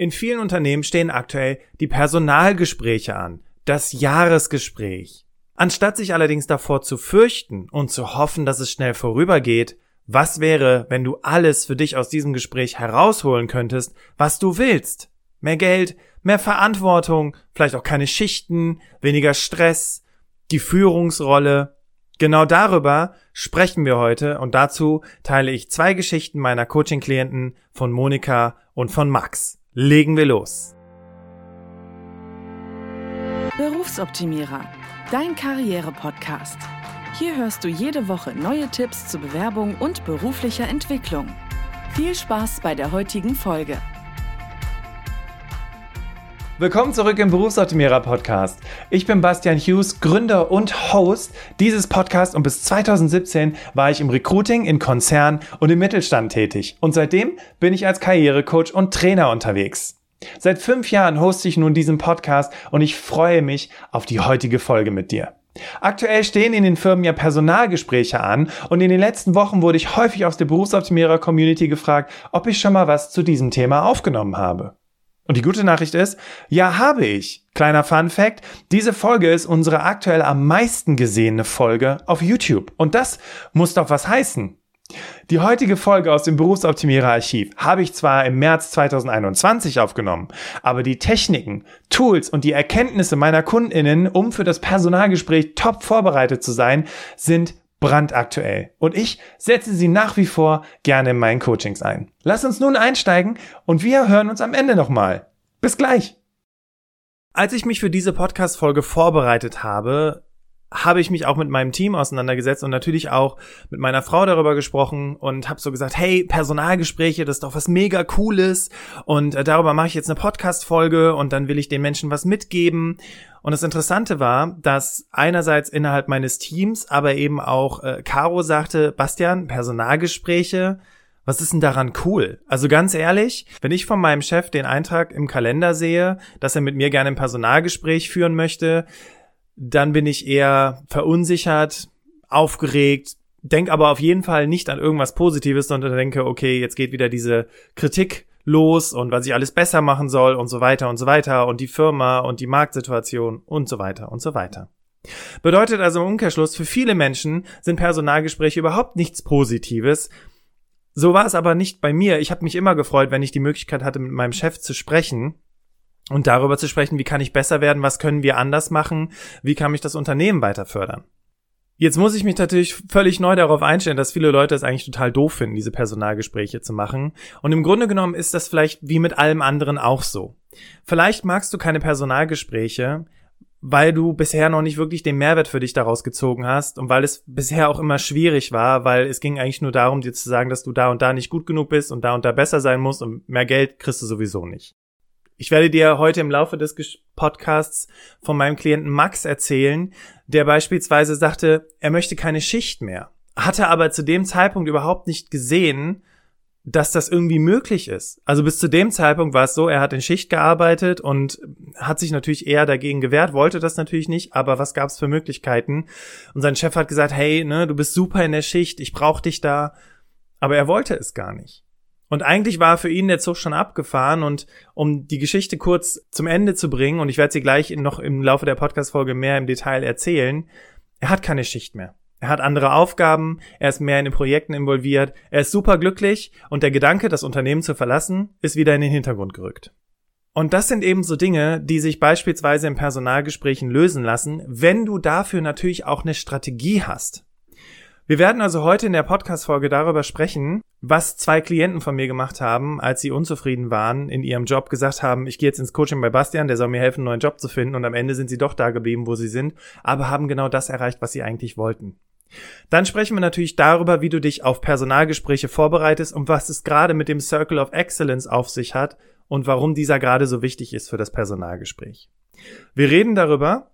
In vielen Unternehmen stehen aktuell die Personalgespräche an, das Jahresgespräch. Anstatt sich allerdings davor zu fürchten und zu hoffen, dass es schnell vorübergeht, was wäre, wenn du alles für dich aus diesem Gespräch herausholen könntest, was du willst? Mehr Geld, mehr Verantwortung, vielleicht auch keine Schichten, weniger Stress, die Führungsrolle. Genau darüber sprechen wir heute und dazu teile ich zwei Geschichten meiner Coaching-Klienten von Monika und von Max. Legen wir los. Berufsoptimierer, dein Karriere-Podcast. Hier hörst du jede Woche neue Tipps zur Bewerbung und beruflicher Entwicklung. Viel Spaß bei der heutigen Folge. Willkommen zurück im Berufsoptimierer Podcast. Ich bin Bastian Hughes, Gründer und Host dieses Podcasts und bis 2017 war ich im Recruiting, in Konzernen und im Mittelstand tätig. Und seitdem bin ich als Karrierecoach und Trainer unterwegs. Seit fünf Jahren hoste ich nun diesen Podcast und ich freue mich auf die heutige Folge mit dir. Aktuell stehen in den Firmen ja Personalgespräche an und in den letzten Wochen wurde ich häufig aus der Berufsoptimierer Community gefragt, ob ich schon mal was zu diesem Thema aufgenommen habe. Und die gute Nachricht ist, ja, habe ich. Kleiner Fun Fact, diese Folge ist unsere aktuell am meisten gesehene Folge auf YouTube. Und das muss doch was heißen. Die heutige Folge aus dem Berufsoptimierer Archiv habe ich zwar im März 2021 aufgenommen, aber die Techniken, Tools und die Erkenntnisse meiner Kundinnen, um für das Personalgespräch top vorbereitet zu sein, sind brandaktuell. Und ich setze sie nach wie vor gerne in meinen Coachings ein. Lass uns nun einsteigen und wir hören uns am Ende nochmal. Bis gleich! Als ich mich für diese Podcast-Folge vorbereitet habe, habe ich mich auch mit meinem Team auseinandergesetzt und natürlich auch mit meiner Frau darüber gesprochen und habe so gesagt, hey, Personalgespräche, das ist doch was mega cooles und äh, darüber mache ich jetzt eine Podcast Folge und dann will ich den Menschen was mitgeben. Und das Interessante war, dass einerseits innerhalb meines Teams, aber eben auch äh, Caro sagte, Bastian, Personalgespräche, was ist denn daran cool? Also ganz ehrlich, wenn ich von meinem Chef den Eintrag im Kalender sehe, dass er mit mir gerne ein Personalgespräch führen möchte, dann bin ich eher verunsichert, aufgeregt, denk aber auf jeden Fall nicht an irgendwas Positives, sondern denke, okay, jetzt geht wieder diese Kritik los und was ich alles besser machen soll und so weiter und so weiter und die Firma und die Marktsituation und so weiter und so weiter. Bedeutet also im Umkehrschluss, für viele Menschen sind Personalgespräche überhaupt nichts Positives. So war es aber nicht bei mir. Ich habe mich immer gefreut, wenn ich die Möglichkeit hatte, mit meinem Chef zu sprechen und darüber zu sprechen, wie kann ich besser werden, was können wir anders machen, wie kann mich das Unternehmen weiter fördern. Jetzt muss ich mich natürlich völlig neu darauf einstellen, dass viele Leute es eigentlich total doof finden, diese Personalgespräche zu machen. Und im Grunde genommen ist das vielleicht wie mit allem anderen auch so. Vielleicht magst du keine Personalgespräche, weil du bisher noch nicht wirklich den Mehrwert für dich daraus gezogen hast und weil es bisher auch immer schwierig war, weil es ging eigentlich nur darum, dir zu sagen, dass du da und da nicht gut genug bist und da und da besser sein musst und mehr Geld kriegst du sowieso nicht. Ich werde dir heute im Laufe des Podcasts von meinem Klienten Max erzählen, der beispielsweise sagte, er möchte keine Schicht mehr, hatte aber zu dem Zeitpunkt überhaupt nicht gesehen, dass das irgendwie möglich ist. Also bis zu dem Zeitpunkt war es so, er hat in Schicht gearbeitet und hat sich natürlich eher dagegen gewehrt, wollte das natürlich nicht, aber was gab es für Möglichkeiten? Und sein Chef hat gesagt, hey, ne, du bist super in der Schicht, ich brauche dich da, aber er wollte es gar nicht. Und eigentlich war für ihn der Zug schon abgefahren und um die Geschichte kurz zum Ende zu bringen, und ich werde sie gleich noch im Laufe der Podcast-Folge mehr im Detail erzählen, er hat keine Schicht mehr. Er hat andere Aufgaben, er ist mehr in den Projekten involviert, er ist super glücklich und der Gedanke, das Unternehmen zu verlassen, ist wieder in den Hintergrund gerückt. Und das sind eben so Dinge, die sich beispielsweise in Personalgesprächen lösen lassen, wenn du dafür natürlich auch eine Strategie hast. Wir werden also heute in der Podcast-Folge darüber sprechen, was zwei Klienten von mir gemacht haben, als sie unzufrieden waren in ihrem Job, gesagt haben, ich gehe jetzt ins Coaching bei Bastian, der soll mir helfen, einen neuen Job zu finden und am Ende sind sie doch da geblieben, wo sie sind, aber haben genau das erreicht, was sie eigentlich wollten. Dann sprechen wir natürlich darüber, wie du dich auf Personalgespräche vorbereitest und was es gerade mit dem Circle of Excellence auf sich hat und warum dieser gerade so wichtig ist für das Personalgespräch. Wir reden darüber,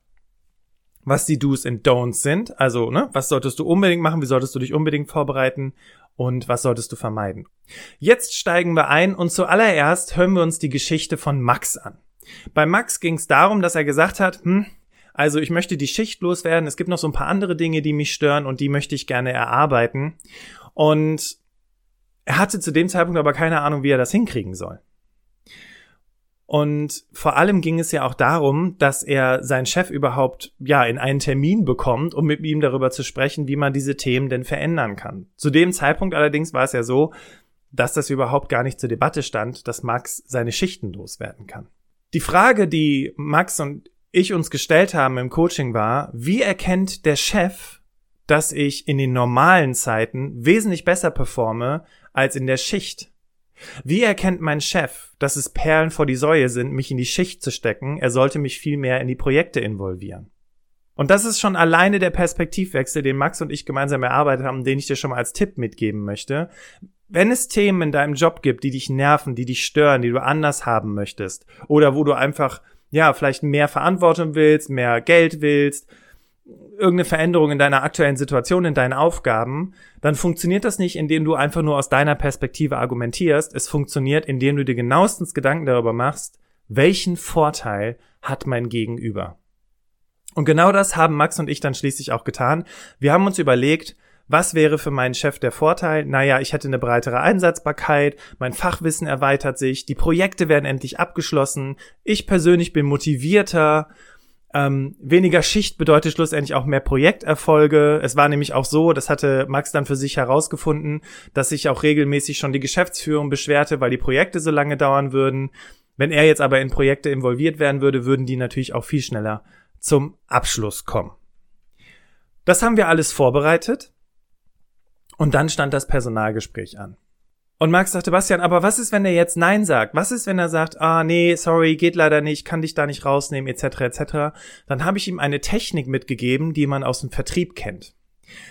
was die Do's und Don'ts sind. Also, ne, was solltest du unbedingt machen, wie solltest du dich unbedingt vorbereiten und was solltest du vermeiden. Jetzt steigen wir ein und zuallererst hören wir uns die Geschichte von Max an. Bei Max ging es darum, dass er gesagt hat, hm, also ich möchte die Schicht loswerden, es gibt noch so ein paar andere Dinge, die mich stören und die möchte ich gerne erarbeiten. Und er hatte zu dem Zeitpunkt aber keine Ahnung, wie er das hinkriegen soll. Und vor allem ging es ja auch darum, dass er seinen Chef überhaupt ja in einen Termin bekommt, um mit ihm darüber zu sprechen, wie man diese Themen denn verändern kann. Zu dem Zeitpunkt allerdings war es ja so, dass das überhaupt gar nicht zur Debatte stand, dass Max seine Schichten loswerden kann. Die Frage, die Max und ich uns gestellt haben im Coaching war, wie erkennt der Chef, dass ich in den normalen Zeiten wesentlich besser performe als in der Schicht? Wie erkennt mein Chef, dass es Perlen vor die Säue sind, mich in die Schicht zu stecken? Er sollte mich viel mehr in die Projekte involvieren. Und das ist schon alleine der Perspektivwechsel, den Max und ich gemeinsam erarbeitet haben, den ich dir schon mal als Tipp mitgeben möchte. Wenn es Themen in deinem Job gibt, die dich nerven, die dich stören, die du anders haben möchtest, oder wo du einfach, ja, vielleicht mehr Verantwortung willst, mehr Geld willst, irgendeine Veränderung in deiner aktuellen Situation, in deinen Aufgaben, dann funktioniert das nicht, indem du einfach nur aus deiner Perspektive argumentierst. Es funktioniert, indem du dir genauestens Gedanken darüber machst, welchen Vorteil hat mein Gegenüber. Und genau das haben Max und ich dann schließlich auch getan. Wir haben uns überlegt, was wäre für meinen Chef der Vorteil? Naja, ich hätte eine breitere Einsatzbarkeit, mein Fachwissen erweitert sich, die Projekte werden endlich abgeschlossen, ich persönlich bin motivierter, ähm, weniger Schicht bedeutet schlussendlich auch mehr Projekterfolge. Es war nämlich auch so, das hatte Max dann für sich herausgefunden, dass sich auch regelmäßig schon die Geschäftsführung beschwerte, weil die Projekte so lange dauern würden. Wenn er jetzt aber in Projekte involviert werden würde, würden die natürlich auch viel schneller zum Abschluss kommen. Das haben wir alles vorbereitet und dann stand das Personalgespräch an. Und Max sagte, Bastian, aber was ist, wenn er jetzt Nein sagt? Was ist, wenn er sagt, ah, nee, sorry, geht leider nicht, kann dich da nicht rausnehmen, etc., etc.? Dann habe ich ihm eine Technik mitgegeben, die man aus dem Vertrieb kennt.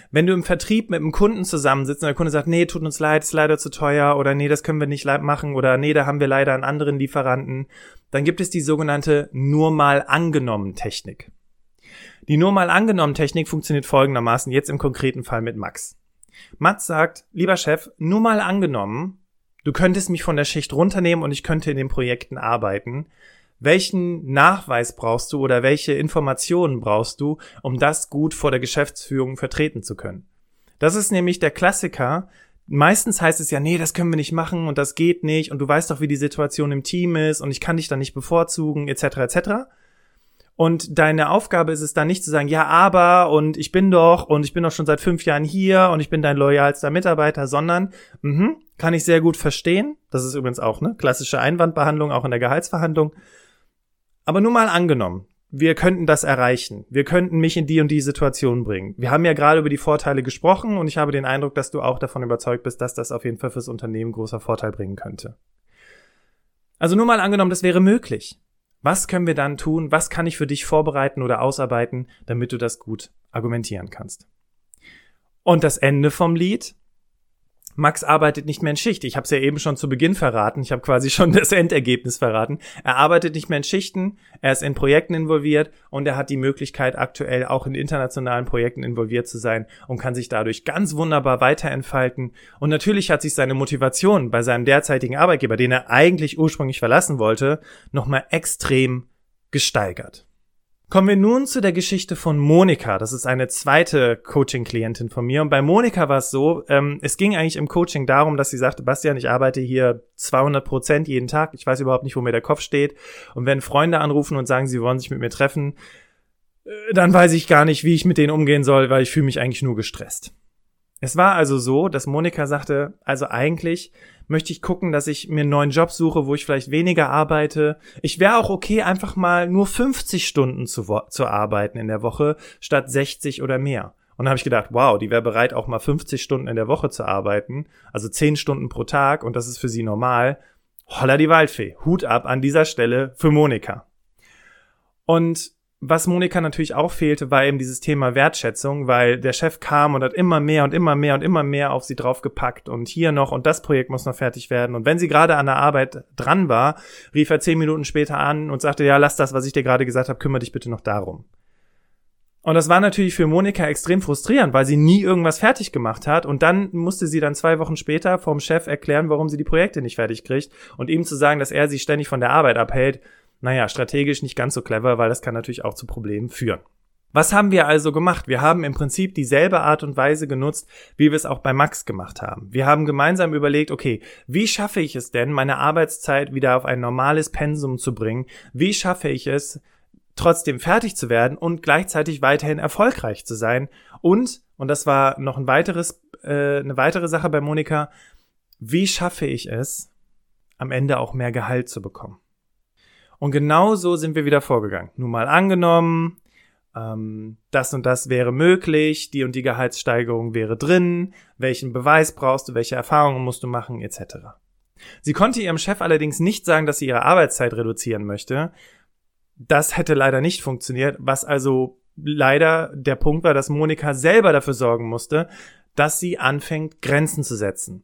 Wenn du im Vertrieb mit einem Kunden zusammensitzt und der Kunde sagt, nee, tut uns leid, ist leider zu teuer oder nee, das können wir nicht machen oder nee, da haben wir leider einen anderen Lieferanten, dann gibt es die sogenannte nur mal angenommen Technik. Die nur mal angenommen Technik funktioniert folgendermaßen jetzt im konkreten Fall mit Max. Mats sagt, lieber Chef, nur mal angenommen, du könntest mich von der Schicht runternehmen und ich könnte in den Projekten arbeiten. Welchen Nachweis brauchst du oder welche Informationen brauchst du, um das gut vor der Geschäftsführung vertreten zu können? Das ist nämlich der Klassiker. Meistens heißt es ja, nee, das können wir nicht machen und das geht nicht und du weißt doch, wie die Situation im Team ist und ich kann dich da nicht bevorzugen, etc., etc. Und deine Aufgabe ist es dann nicht zu sagen, ja, aber und ich bin doch und ich bin doch schon seit fünf Jahren hier und ich bin dein loyalster Mitarbeiter, sondern, mhm, kann ich sehr gut verstehen. Das ist übrigens auch eine klassische Einwandbehandlung, auch in der Gehaltsverhandlung. Aber nur mal angenommen, wir könnten das erreichen. Wir könnten mich in die und die Situation bringen. Wir haben ja gerade über die Vorteile gesprochen und ich habe den Eindruck, dass du auch davon überzeugt bist, dass das auf jeden Fall fürs Unternehmen großer Vorteil bringen könnte. Also nur mal angenommen, das wäre möglich. Was können wir dann tun? Was kann ich für dich vorbereiten oder ausarbeiten, damit du das gut argumentieren kannst? Und das Ende vom Lied Max arbeitet nicht mehr in Schicht. Ich habe es ja eben schon zu Beginn verraten. Ich habe quasi schon das Endergebnis verraten. Er arbeitet nicht mehr in Schichten, er ist in Projekten involviert und er hat die Möglichkeit, aktuell auch in internationalen Projekten involviert zu sein und kann sich dadurch ganz wunderbar weiterentfalten. Und natürlich hat sich seine Motivation bei seinem derzeitigen Arbeitgeber, den er eigentlich ursprünglich verlassen wollte, nochmal extrem gesteigert. Kommen wir nun zu der Geschichte von Monika. Das ist eine zweite Coaching-Klientin von mir. Und bei Monika war es so, ähm, es ging eigentlich im Coaching darum, dass sie sagte, Bastian, ich arbeite hier 200 Prozent jeden Tag. Ich weiß überhaupt nicht, wo mir der Kopf steht. Und wenn Freunde anrufen und sagen, sie wollen sich mit mir treffen, äh, dann weiß ich gar nicht, wie ich mit denen umgehen soll, weil ich fühle mich eigentlich nur gestresst. Es war also so, dass Monika sagte, also eigentlich möchte ich gucken, dass ich mir einen neuen Job suche, wo ich vielleicht weniger arbeite. Ich wäre auch okay, einfach mal nur 50 Stunden zu, zu arbeiten in der Woche statt 60 oder mehr. Und dann habe ich gedacht, wow, die wäre bereit, auch mal 50 Stunden in der Woche zu arbeiten, also 10 Stunden pro Tag und das ist für sie normal. Holla die Waldfee. Hut ab an dieser Stelle für Monika. Und was Monika natürlich auch fehlte, war eben dieses Thema Wertschätzung, weil der Chef kam und hat immer mehr und immer mehr und immer mehr auf sie draufgepackt und hier noch und das Projekt muss noch fertig werden. Und wenn sie gerade an der Arbeit dran war, rief er zehn Minuten später an und sagte, ja, lass das, was ich dir gerade gesagt habe, kümmere dich bitte noch darum. Und das war natürlich für Monika extrem frustrierend, weil sie nie irgendwas fertig gemacht hat. Und dann musste sie dann zwei Wochen später vom Chef erklären, warum sie die Projekte nicht fertig kriegt. Und ihm zu sagen, dass er sie ständig von der Arbeit abhält, naja, strategisch nicht ganz so clever, weil das kann natürlich auch zu Problemen führen. Was haben wir also gemacht? Wir haben im Prinzip dieselbe Art und Weise genutzt, wie wir es auch bei Max gemacht haben. Wir haben gemeinsam überlegt, okay, wie schaffe ich es denn, meine Arbeitszeit wieder auf ein normales Pensum zu bringen? Wie schaffe ich es, trotzdem fertig zu werden und gleichzeitig weiterhin erfolgreich zu sein? Und, und das war noch ein weiteres, äh, eine weitere Sache bei Monika, wie schaffe ich es, am Ende auch mehr Gehalt zu bekommen? Und genau so sind wir wieder vorgegangen. Nun mal angenommen, ähm, das und das wäre möglich, die und die Gehaltssteigerung wäre drin, welchen Beweis brauchst du, welche Erfahrungen musst du machen, etc. Sie konnte ihrem Chef allerdings nicht sagen, dass sie ihre Arbeitszeit reduzieren möchte. Das hätte leider nicht funktioniert, was also leider der Punkt war, dass Monika selber dafür sorgen musste, dass sie anfängt, Grenzen zu setzen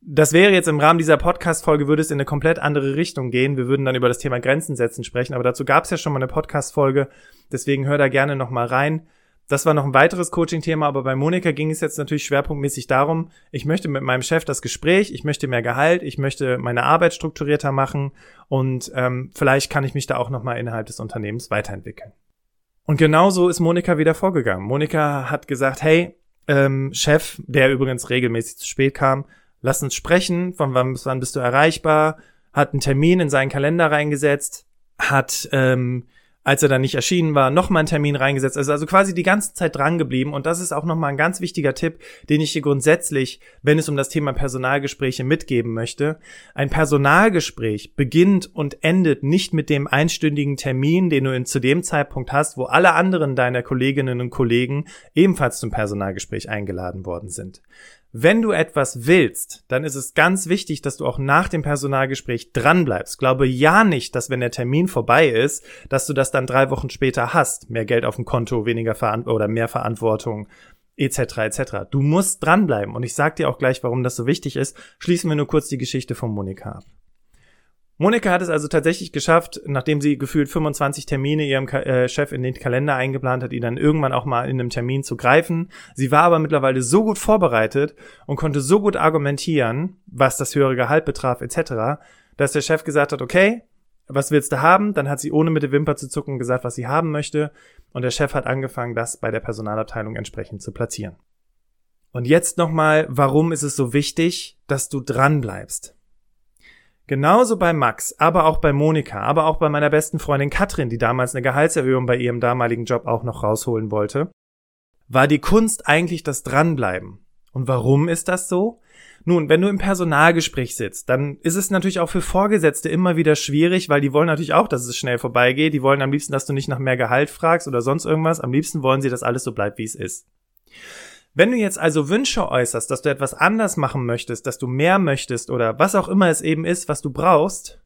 das wäre jetzt im Rahmen dieser Podcast-Folge, würde es in eine komplett andere Richtung gehen. Wir würden dann über das Thema Grenzen setzen sprechen, aber dazu gab es ja schon mal eine Podcast-Folge, deswegen hör da gerne nochmal rein. Das war noch ein weiteres Coaching-Thema, aber bei Monika ging es jetzt natürlich schwerpunktmäßig darum, ich möchte mit meinem Chef das Gespräch, ich möchte mehr Gehalt, ich möchte meine Arbeit strukturierter machen und ähm, vielleicht kann ich mich da auch nochmal innerhalb des Unternehmens weiterentwickeln. Und genauso ist Monika wieder vorgegangen. Monika hat gesagt, hey, ähm, Chef, der übrigens regelmäßig zu spät kam, lass uns sprechen, von wann bis wann bist du erreichbar, hat einen Termin in seinen Kalender reingesetzt, hat, ähm, als er dann nicht erschienen war, nochmal einen Termin reingesetzt. Also, also quasi die ganze Zeit dran geblieben. Und das ist auch nochmal ein ganz wichtiger Tipp, den ich hier grundsätzlich, wenn es um das Thema Personalgespräche mitgeben möchte. Ein Personalgespräch beginnt und endet nicht mit dem einstündigen Termin, den du in, zu dem Zeitpunkt hast, wo alle anderen deiner Kolleginnen und Kollegen ebenfalls zum Personalgespräch eingeladen worden sind. Wenn du etwas willst, dann ist es ganz wichtig, dass du auch nach dem Personalgespräch dranbleibst. Glaube ja nicht, dass wenn der Termin vorbei ist, dass du das dann drei Wochen später hast. Mehr Geld auf dem Konto, weniger Verantwortung oder mehr Verantwortung, etc. etc. Du musst dranbleiben. Und ich sag dir auch gleich, warum das so wichtig ist. Schließen wir nur kurz die Geschichte von Monika ab. Monika hat es also tatsächlich geschafft, nachdem sie gefühlt 25 Termine ihrem äh, Chef in den Kalender eingeplant hat, ihn dann irgendwann auch mal in einem Termin zu greifen. Sie war aber mittlerweile so gut vorbereitet und konnte so gut argumentieren, was das höhere Gehalt betraf etc., dass der Chef gesagt hat, okay, was willst du haben? Dann hat sie ohne mit der Wimper zu zucken gesagt, was sie haben möchte. Und der Chef hat angefangen, das bei der Personalabteilung entsprechend zu platzieren. Und jetzt nochmal, warum ist es so wichtig, dass du dran bleibst? Genauso bei Max, aber auch bei Monika, aber auch bei meiner besten Freundin Katrin, die damals eine Gehaltserhöhung bei ihrem damaligen Job auch noch rausholen wollte, war die Kunst eigentlich das Dranbleiben. Und warum ist das so? Nun, wenn du im Personalgespräch sitzt, dann ist es natürlich auch für Vorgesetzte immer wieder schwierig, weil die wollen natürlich auch, dass es schnell vorbeigeht. Die wollen am liebsten, dass du nicht nach mehr Gehalt fragst oder sonst irgendwas. Am liebsten wollen sie, dass alles so bleibt, wie es ist. Wenn du jetzt also Wünsche äußerst, dass du etwas anders machen möchtest, dass du mehr möchtest oder was auch immer es eben ist, was du brauchst,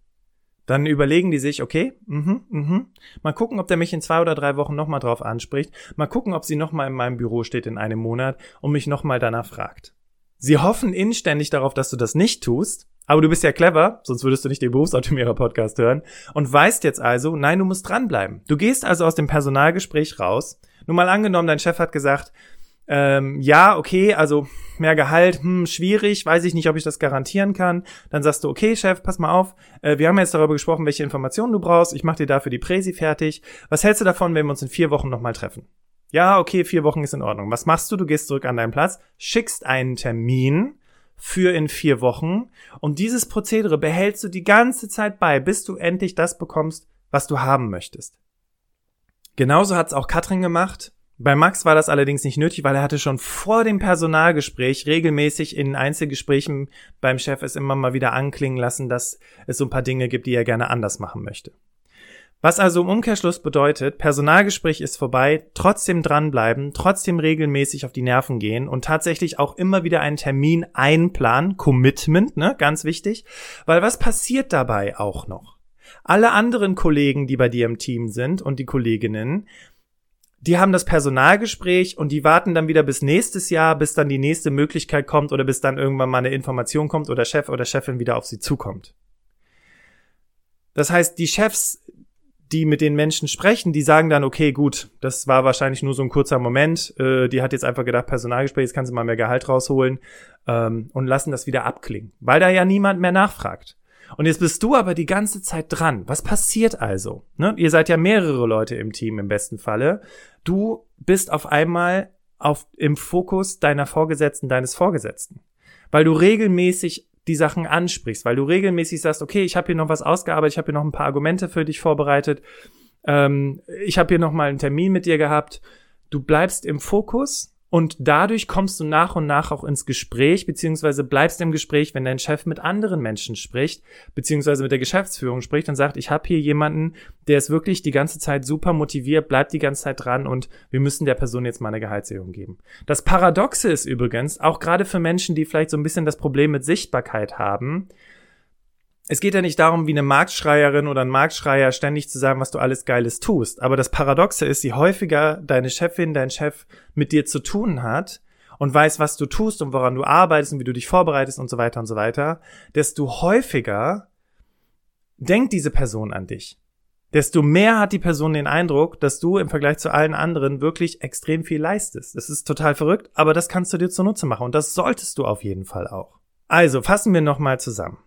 dann überlegen die sich, okay, mhm, mhm, mal gucken, ob der mich in zwei oder drei Wochen nochmal drauf anspricht, mal gucken, ob sie nochmal in meinem Büro steht in einem Monat und mich nochmal danach fragt. Sie hoffen inständig darauf, dass du das nicht tust, aber du bist ja clever, sonst würdest du nicht den Berufsoptimierer Podcast hören und weißt jetzt also, nein, du musst dranbleiben. Du gehst also aus dem Personalgespräch raus. Nur mal angenommen, dein Chef hat gesagt, ähm, ja, okay, also mehr Gehalt, hm, schwierig, weiß ich nicht, ob ich das garantieren kann. Dann sagst du, okay, Chef, pass mal auf, äh, wir haben jetzt darüber gesprochen, welche Informationen du brauchst. Ich mache dir dafür die Präsi fertig. Was hältst du davon, wenn wir uns in vier Wochen nochmal treffen? Ja, okay, vier Wochen ist in Ordnung. Was machst du? Du gehst zurück an deinen Platz, schickst einen Termin für in vier Wochen und dieses Prozedere behältst du die ganze Zeit bei, bis du endlich das bekommst, was du haben möchtest. Genauso hat's auch Katrin gemacht. Bei Max war das allerdings nicht nötig, weil er hatte schon vor dem Personalgespräch regelmäßig in Einzelgesprächen beim Chef es immer mal wieder anklingen lassen, dass es so ein paar Dinge gibt, die er gerne anders machen möchte. Was also im Umkehrschluss bedeutet, Personalgespräch ist vorbei, trotzdem dranbleiben, trotzdem regelmäßig auf die Nerven gehen und tatsächlich auch immer wieder einen Termin einplanen, Commitment, ne, ganz wichtig, weil was passiert dabei auch noch? Alle anderen Kollegen, die bei dir im Team sind und die Kolleginnen, die haben das Personalgespräch und die warten dann wieder bis nächstes Jahr, bis dann die nächste Möglichkeit kommt oder bis dann irgendwann mal eine Information kommt oder Chef oder Chefin wieder auf sie zukommt. Das heißt, die Chefs, die mit den Menschen sprechen, die sagen dann, okay, gut, das war wahrscheinlich nur so ein kurzer Moment, äh, die hat jetzt einfach gedacht, Personalgespräch, jetzt kannst du mal mehr Gehalt rausholen ähm, und lassen das wieder abklingen, weil da ja niemand mehr nachfragt. Und jetzt bist du aber die ganze Zeit dran. Was passiert also? Ne? Ihr seid ja mehrere Leute im Team im besten Falle. Du bist auf einmal auf, im Fokus deiner Vorgesetzten, deines Vorgesetzten. Weil du regelmäßig die Sachen ansprichst, weil du regelmäßig sagst, okay, ich habe hier noch was ausgearbeitet, ich habe hier noch ein paar Argumente für dich vorbereitet, ähm, ich habe hier noch mal einen Termin mit dir gehabt. Du bleibst im Fokus und dadurch kommst du nach und nach auch ins Gespräch, beziehungsweise bleibst im Gespräch, wenn dein Chef mit anderen Menschen spricht, beziehungsweise mit der Geschäftsführung spricht und sagt, ich habe hier jemanden, der ist wirklich die ganze Zeit super motiviert, bleibt die ganze Zeit dran und wir müssen der Person jetzt mal eine Gehaltserhöhung geben. Das Paradoxe ist übrigens, auch gerade für Menschen, die vielleicht so ein bisschen das Problem mit Sichtbarkeit haben, es geht ja nicht darum, wie eine Marktschreierin oder ein Marktschreier ständig zu sagen, was du alles Geiles tust. Aber das Paradoxe ist, je häufiger deine Chefin, dein Chef mit dir zu tun hat und weiß, was du tust und woran du arbeitest und wie du dich vorbereitest und so weiter und so weiter, desto häufiger denkt diese Person an dich. Desto mehr hat die Person den Eindruck, dass du im Vergleich zu allen anderen wirklich extrem viel leistest. Das ist total verrückt, aber das kannst du dir zunutze machen und das solltest du auf jeden Fall auch. Also fassen wir nochmal zusammen.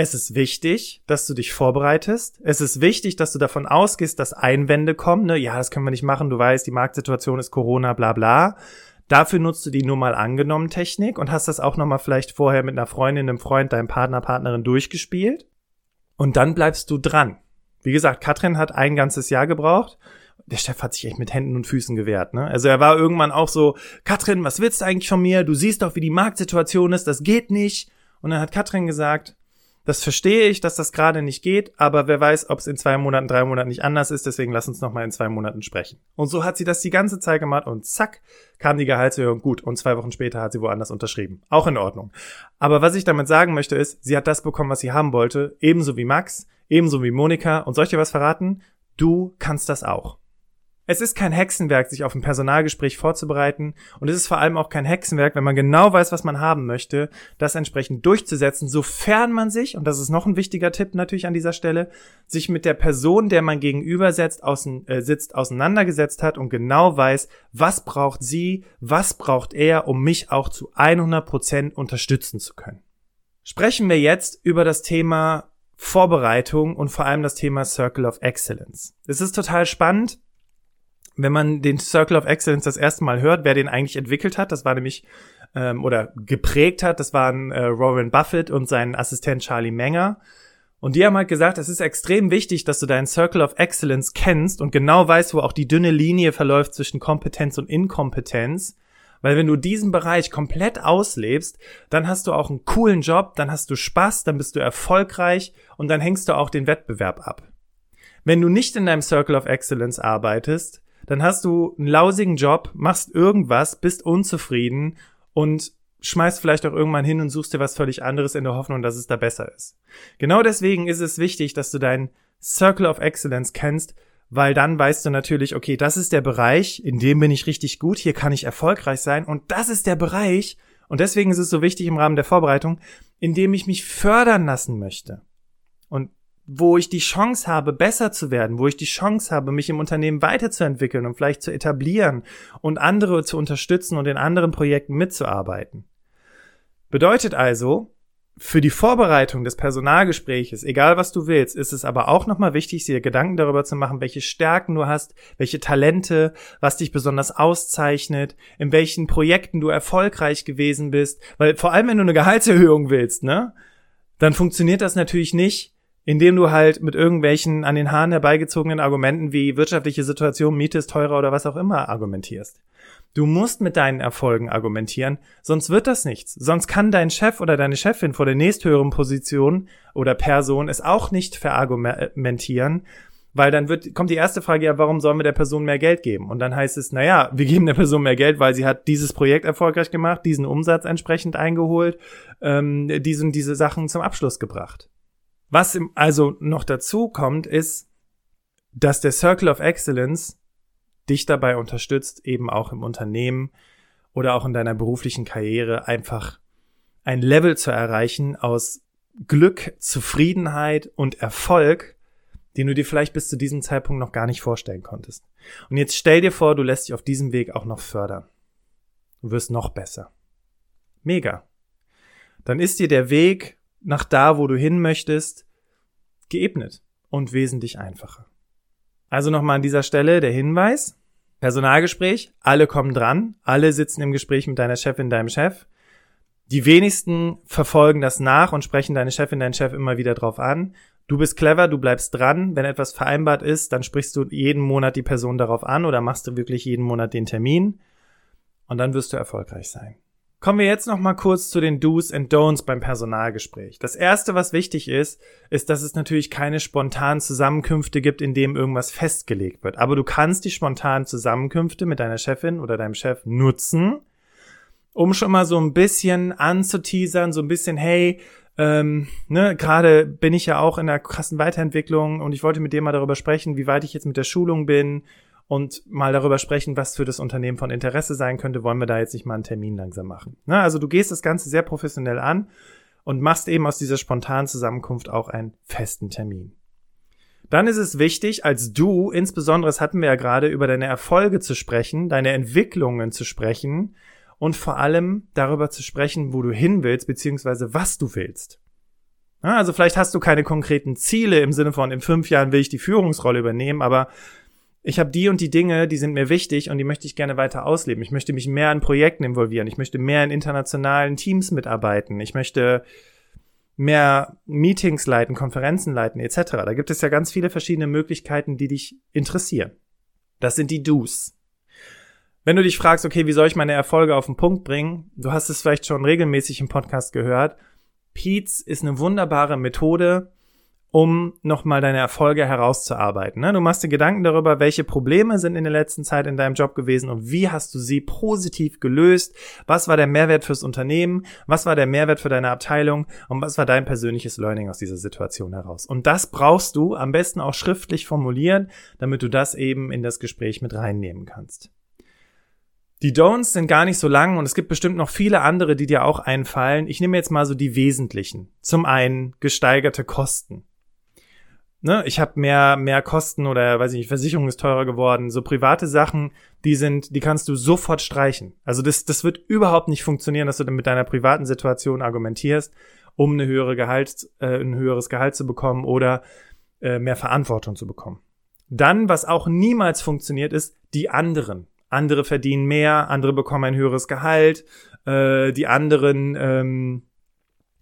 Es ist wichtig, dass du dich vorbereitest. Es ist wichtig, dass du davon ausgehst, dass Einwände kommen. Ne? Ja, das können wir nicht machen. Du weißt, die Marktsituation ist Corona, bla bla. Dafür nutzt du die nur mal angenommen Technik und hast das auch nochmal vielleicht vorher mit einer Freundin, einem Freund, deinem Partner, Partnerin durchgespielt. Und dann bleibst du dran. Wie gesagt, Katrin hat ein ganzes Jahr gebraucht. Der Chef hat sich echt mit Händen und Füßen gewehrt. Ne? Also er war irgendwann auch so, Katrin, was willst du eigentlich von mir? Du siehst doch, wie die Marktsituation ist, das geht nicht. Und dann hat Katrin gesagt, das verstehe ich, dass das gerade nicht geht, aber wer weiß, ob es in zwei Monaten, drei Monaten nicht anders ist, deswegen lass uns nochmal in zwei Monaten sprechen. Und so hat sie das die ganze Zeit gemacht und zack, kam die Gehaltserhöhung gut und zwei Wochen später hat sie woanders unterschrieben. Auch in Ordnung. Aber was ich damit sagen möchte ist, sie hat das bekommen, was sie haben wollte, ebenso wie Max, ebenso wie Monika und soll ich dir was verraten? Du kannst das auch. Es ist kein Hexenwerk, sich auf ein Personalgespräch vorzubereiten und es ist vor allem auch kein Hexenwerk, wenn man genau weiß, was man haben möchte, das entsprechend durchzusetzen, sofern man sich, und das ist noch ein wichtiger Tipp natürlich an dieser Stelle, sich mit der Person, der man gegenüber setzt, außen, äh, sitzt, auseinandergesetzt hat und genau weiß, was braucht sie, was braucht er, um mich auch zu 100 Prozent unterstützen zu können. Sprechen wir jetzt über das Thema Vorbereitung und vor allem das Thema Circle of Excellence. Es ist total spannend wenn man den Circle of Excellence das erste Mal hört, wer den eigentlich entwickelt hat, das war nämlich ähm, oder geprägt hat, das waren äh, Warren Buffett und sein Assistent Charlie Menger. Und die haben halt gesagt, es ist extrem wichtig, dass du deinen Circle of Excellence kennst und genau weißt, wo auch die dünne Linie verläuft zwischen Kompetenz und Inkompetenz. Weil wenn du diesen Bereich komplett auslebst, dann hast du auch einen coolen Job, dann hast du Spaß, dann bist du erfolgreich und dann hängst du auch den Wettbewerb ab. Wenn du nicht in deinem Circle of Excellence arbeitest, dann hast du einen lausigen Job, machst irgendwas, bist unzufrieden und schmeißt vielleicht auch irgendwann hin und suchst dir was völlig anderes in der Hoffnung, dass es da besser ist. Genau deswegen ist es wichtig, dass du deinen Circle of Excellence kennst, weil dann weißt du natürlich, okay, das ist der Bereich, in dem bin ich richtig gut, hier kann ich erfolgreich sein und das ist der Bereich, und deswegen ist es so wichtig im Rahmen der Vorbereitung, in dem ich mich fördern lassen möchte. Und wo ich die Chance habe, besser zu werden, wo ich die Chance habe, mich im Unternehmen weiterzuentwickeln und vielleicht zu etablieren und andere zu unterstützen und in anderen Projekten mitzuarbeiten. Bedeutet also, für die Vorbereitung des Personalgespräches, egal was du willst, ist es aber auch nochmal wichtig, dir Gedanken darüber zu machen, welche Stärken du hast, welche Talente, was dich besonders auszeichnet, in welchen Projekten du erfolgreich gewesen bist, weil vor allem wenn du eine Gehaltserhöhung willst, ne, dann funktioniert das natürlich nicht, indem du halt mit irgendwelchen an den Haaren herbeigezogenen Argumenten wie wirtschaftliche Situation, Miete ist teurer oder was auch immer argumentierst. Du musst mit deinen Erfolgen argumentieren, sonst wird das nichts. Sonst kann dein Chef oder deine Chefin vor der nächsthöheren Position oder Person es auch nicht verargumentieren, weil dann wird, kommt die erste Frage, ja, warum sollen wir der Person mehr Geld geben? Und dann heißt es, naja, wir geben der Person mehr Geld, weil sie hat dieses Projekt erfolgreich gemacht, diesen Umsatz entsprechend eingeholt, ähm, diesen, diese Sachen zum Abschluss gebracht. Was also noch dazu kommt, ist, dass der Circle of Excellence dich dabei unterstützt, eben auch im Unternehmen oder auch in deiner beruflichen Karriere einfach ein Level zu erreichen aus Glück, Zufriedenheit und Erfolg, den du dir vielleicht bis zu diesem Zeitpunkt noch gar nicht vorstellen konntest. Und jetzt stell dir vor, du lässt dich auf diesem Weg auch noch fördern. Du wirst noch besser. Mega. Dann ist dir der Weg nach da, wo du hin möchtest, geebnet und wesentlich einfacher. Also nochmal an dieser Stelle der Hinweis. Personalgespräch, alle kommen dran, alle sitzen im Gespräch mit deiner Chefin, deinem Chef. Die wenigsten verfolgen das nach und sprechen deine Chefin, deinen Chef immer wieder drauf an. Du bist clever, du bleibst dran. Wenn etwas vereinbart ist, dann sprichst du jeden Monat die Person darauf an oder machst du wirklich jeden Monat den Termin. Und dann wirst du erfolgreich sein. Kommen wir jetzt noch mal kurz zu den Do's and Don'ts beim Personalgespräch. Das erste, was wichtig ist, ist, dass es natürlich keine spontanen Zusammenkünfte gibt, in dem irgendwas festgelegt wird. Aber du kannst die spontanen Zusammenkünfte mit deiner Chefin oder deinem Chef nutzen, um schon mal so ein bisschen anzuteasern, so ein bisschen, hey, ähm, ne, gerade bin ich ja auch in der krassen Weiterentwicklung und ich wollte mit dir mal darüber sprechen, wie weit ich jetzt mit der Schulung bin und mal darüber sprechen, was für das Unternehmen von Interesse sein könnte, wollen wir da jetzt nicht mal einen Termin langsam machen. Na, also du gehst das Ganze sehr professionell an und machst eben aus dieser spontanen Zusammenkunft auch einen festen Termin. Dann ist es wichtig, als du, insbesondere, das hatten wir ja gerade, über deine Erfolge zu sprechen, deine Entwicklungen zu sprechen und vor allem darüber zu sprechen, wo du hin willst, beziehungsweise was du willst. also vielleicht hast du keine konkreten Ziele im Sinne von, in fünf Jahren will ich die Führungsrolle übernehmen, aber ich habe die und die Dinge, die sind mir wichtig und die möchte ich gerne weiter ausleben. Ich möchte mich mehr in Projekten involvieren. Ich möchte mehr in internationalen Teams mitarbeiten. Ich möchte mehr Meetings leiten, Konferenzen leiten etc. Da gibt es ja ganz viele verschiedene Möglichkeiten, die dich interessieren. Das sind die Do's. Wenn du dich fragst, okay, wie soll ich meine Erfolge auf den Punkt bringen? Du hast es vielleicht schon regelmäßig im Podcast gehört. Pete's ist eine wunderbare Methode, um nochmal deine Erfolge herauszuarbeiten. Ne? Du machst dir Gedanken darüber, welche Probleme sind in der letzten Zeit in deinem Job gewesen und wie hast du sie positiv gelöst, was war der Mehrwert fürs Unternehmen, was war der Mehrwert für deine Abteilung und was war dein persönliches Learning aus dieser Situation heraus. Und das brauchst du am besten auch schriftlich formulieren, damit du das eben in das Gespräch mit reinnehmen kannst. Die Don'ts sind gar nicht so lang und es gibt bestimmt noch viele andere, die dir auch einfallen. Ich nehme jetzt mal so die wesentlichen. Zum einen gesteigerte Kosten ne, ich habe mehr mehr Kosten oder weiß ich nicht, Versicherung ist teurer geworden, so private Sachen, die sind, die kannst du sofort streichen. Also das das wird überhaupt nicht funktionieren, dass du dann mit deiner privaten Situation argumentierst, um eine höhere Gehalt äh, ein höheres Gehalt zu bekommen oder äh, mehr Verantwortung zu bekommen. Dann, was auch niemals funktioniert, ist die anderen. Andere verdienen mehr, andere bekommen ein höheres Gehalt, äh, die anderen ähm,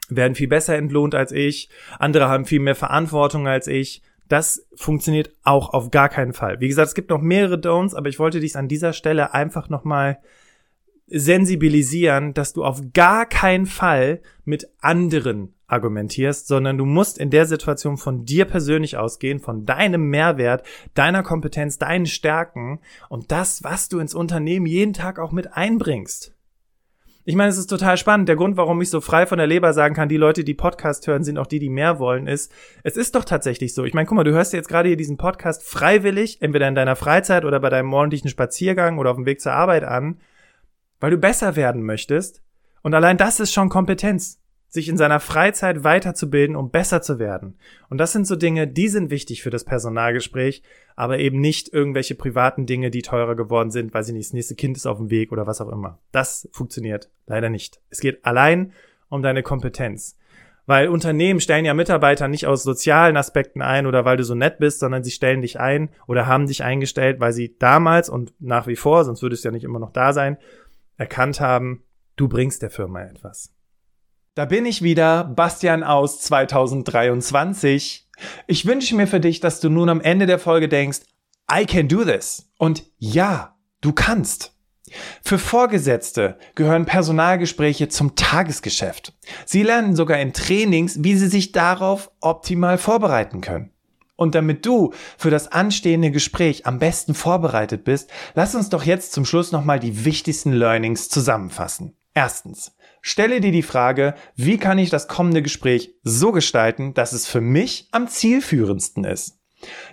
werden viel besser entlohnt als ich, andere haben viel mehr Verantwortung als ich. Das funktioniert auch auf gar keinen Fall. Wie gesagt, es gibt noch mehrere Don'ts, aber ich wollte dich an dieser Stelle einfach nochmal sensibilisieren, dass du auf gar keinen Fall mit anderen argumentierst, sondern du musst in der Situation von dir persönlich ausgehen, von deinem Mehrwert, deiner Kompetenz, deinen Stärken und das, was du ins Unternehmen jeden Tag auch mit einbringst. Ich meine, es ist total spannend. Der Grund, warum ich so frei von der Leber sagen kann, die Leute, die Podcast hören, sind auch die, die mehr wollen, ist, es ist doch tatsächlich so. Ich meine, guck mal, du hörst jetzt gerade hier diesen Podcast freiwillig, entweder in deiner Freizeit oder bei deinem morgendlichen Spaziergang oder auf dem Weg zur Arbeit an, weil du besser werden möchtest. Und allein das ist schon Kompetenz sich in seiner Freizeit weiterzubilden, um besser zu werden. Und das sind so Dinge, die sind wichtig für das Personalgespräch, aber eben nicht irgendwelche privaten Dinge, die teurer geworden sind, weil sie nicht, das nächste Kind ist auf dem Weg oder was auch immer. Das funktioniert leider nicht. Es geht allein um deine Kompetenz. Weil Unternehmen stellen ja Mitarbeiter nicht aus sozialen Aspekten ein oder weil du so nett bist, sondern sie stellen dich ein oder haben dich eingestellt, weil sie damals und nach wie vor, sonst würdest du ja nicht immer noch da sein, erkannt haben, du bringst der Firma etwas. Da bin ich wieder, Bastian aus 2023. Ich wünsche mir für dich, dass du nun am Ende der Folge denkst, I can do this. Und ja, du kannst. Für Vorgesetzte gehören Personalgespräche zum Tagesgeschäft. Sie lernen sogar in Trainings, wie sie sich darauf optimal vorbereiten können. Und damit du für das anstehende Gespräch am besten vorbereitet bist, lass uns doch jetzt zum Schluss nochmal die wichtigsten Learnings zusammenfassen. Erstens, Stelle dir die Frage, wie kann ich das kommende Gespräch so gestalten, dass es für mich am zielführendsten ist.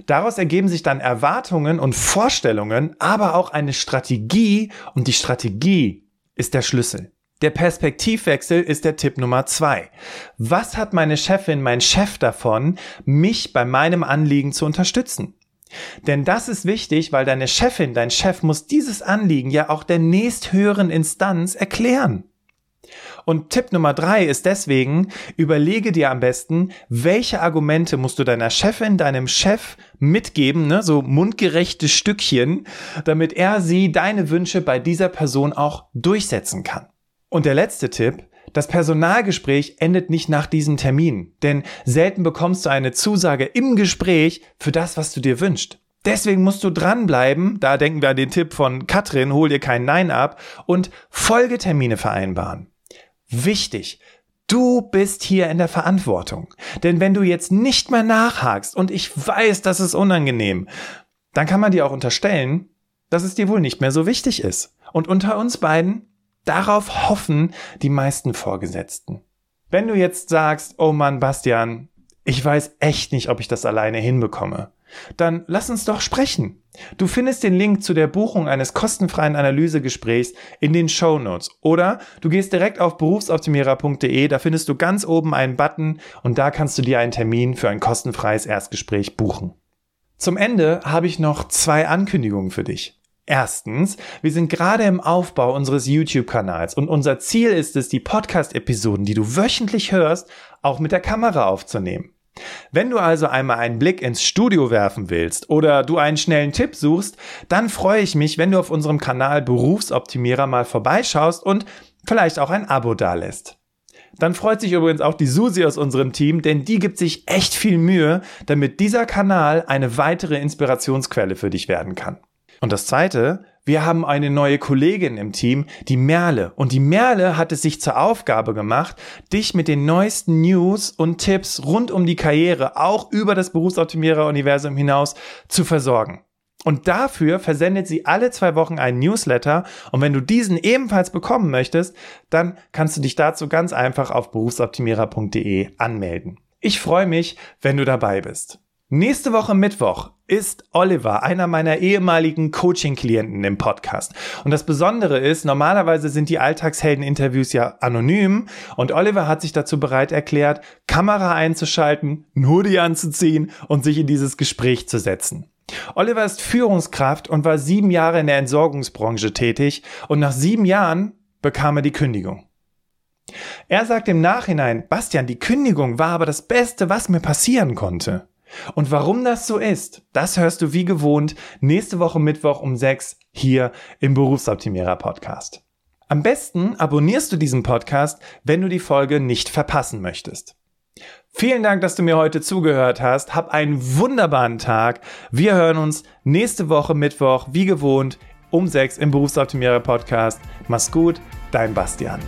Daraus ergeben sich dann Erwartungen und Vorstellungen, aber auch eine Strategie und die Strategie ist der Schlüssel. Der Perspektivwechsel ist der Tipp Nummer zwei. Was hat meine Chefin, mein Chef davon, mich bei meinem Anliegen zu unterstützen? Denn das ist wichtig, weil deine Chefin, dein Chef muss dieses Anliegen ja auch der nächsthöheren Instanz erklären. Und Tipp Nummer drei ist deswegen, überlege dir am besten, welche Argumente musst du deiner Chefin, deinem Chef mitgeben, ne, so mundgerechte Stückchen, damit er sie deine Wünsche bei dieser Person auch durchsetzen kann. Und der letzte Tipp, das Personalgespräch endet nicht nach diesem Termin, denn selten bekommst du eine Zusage im Gespräch für das, was du dir wünschst. Deswegen musst du dranbleiben, da denken wir an den Tipp von Katrin, hol dir kein Nein ab und Folgetermine vereinbaren. Wichtig, du bist hier in der Verantwortung. Denn wenn du jetzt nicht mehr nachhakst und ich weiß, das ist unangenehm, dann kann man dir auch unterstellen, dass es dir wohl nicht mehr so wichtig ist. Und unter uns beiden, darauf hoffen die meisten Vorgesetzten. Wenn du jetzt sagst, oh Mann, Bastian, ich weiß echt nicht, ob ich das alleine hinbekomme, dann lass uns doch sprechen. Du findest den Link zu der Buchung eines kostenfreien Analysegesprächs in den Show Notes oder du gehst direkt auf berufsoptimierer.de, da findest du ganz oben einen Button und da kannst du dir einen Termin für ein kostenfreies Erstgespräch buchen. Zum Ende habe ich noch zwei Ankündigungen für dich. Erstens, wir sind gerade im Aufbau unseres YouTube-Kanals und unser Ziel ist es, die Podcast-Episoden, die du wöchentlich hörst, auch mit der Kamera aufzunehmen. Wenn du also einmal einen Blick ins Studio werfen willst oder du einen schnellen Tipp suchst, dann freue ich mich, wenn du auf unserem Kanal Berufsoptimierer mal vorbeischaust und vielleicht auch ein Abo dalässt. Dann freut sich übrigens auch die Susi aus unserem Team, denn die gibt sich echt viel Mühe, damit dieser Kanal eine weitere Inspirationsquelle für dich werden kann. Und das zweite, wir haben eine neue Kollegin im Team, die Merle. Und die Merle hat es sich zur Aufgabe gemacht, dich mit den neuesten News und Tipps rund um die Karriere, auch über das Berufsoptimierer-Universum hinaus, zu versorgen. Und dafür versendet sie alle zwei Wochen einen Newsletter. Und wenn du diesen ebenfalls bekommen möchtest, dann kannst du dich dazu ganz einfach auf berufsoptimierer.de anmelden. Ich freue mich, wenn du dabei bist. Nächste Woche Mittwoch ist Oliver, einer meiner ehemaligen Coaching-Klienten im Podcast. Und das Besondere ist, normalerweise sind die Alltagshelden-Interviews ja anonym und Oliver hat sich dazu bereit erklärt, Kamera einzuschalten, nur die anzuziehen und sich in dieses Gespräch zu setzen. Oliver ist Führungskraft und war sieben Jahre in der Entsorgungsbranche tätig und nach sieben Jahren bekam er die Kündigung. Er sagt im Nachhinein, Bastian, die Kündigung war aber das Beste, was mir passieren konnte. Und warum das so ist, das hörst du wie gewohnt nächste Woche Mittwoch um sechs hier im Berufsoptimierer Podcast. Am besten abonnierst du diesen Podcast, wenn du die Folge nicht verpassen möchtest. Vielen Dank, dass du mir heute zugehört hast. Hab einen wunderbaren Tag. Wir hören uns nächste Woche Mittwoch wie gewohnt um sechs im Berufsoptimierer Podcast. Mach's gut, dein Bastian.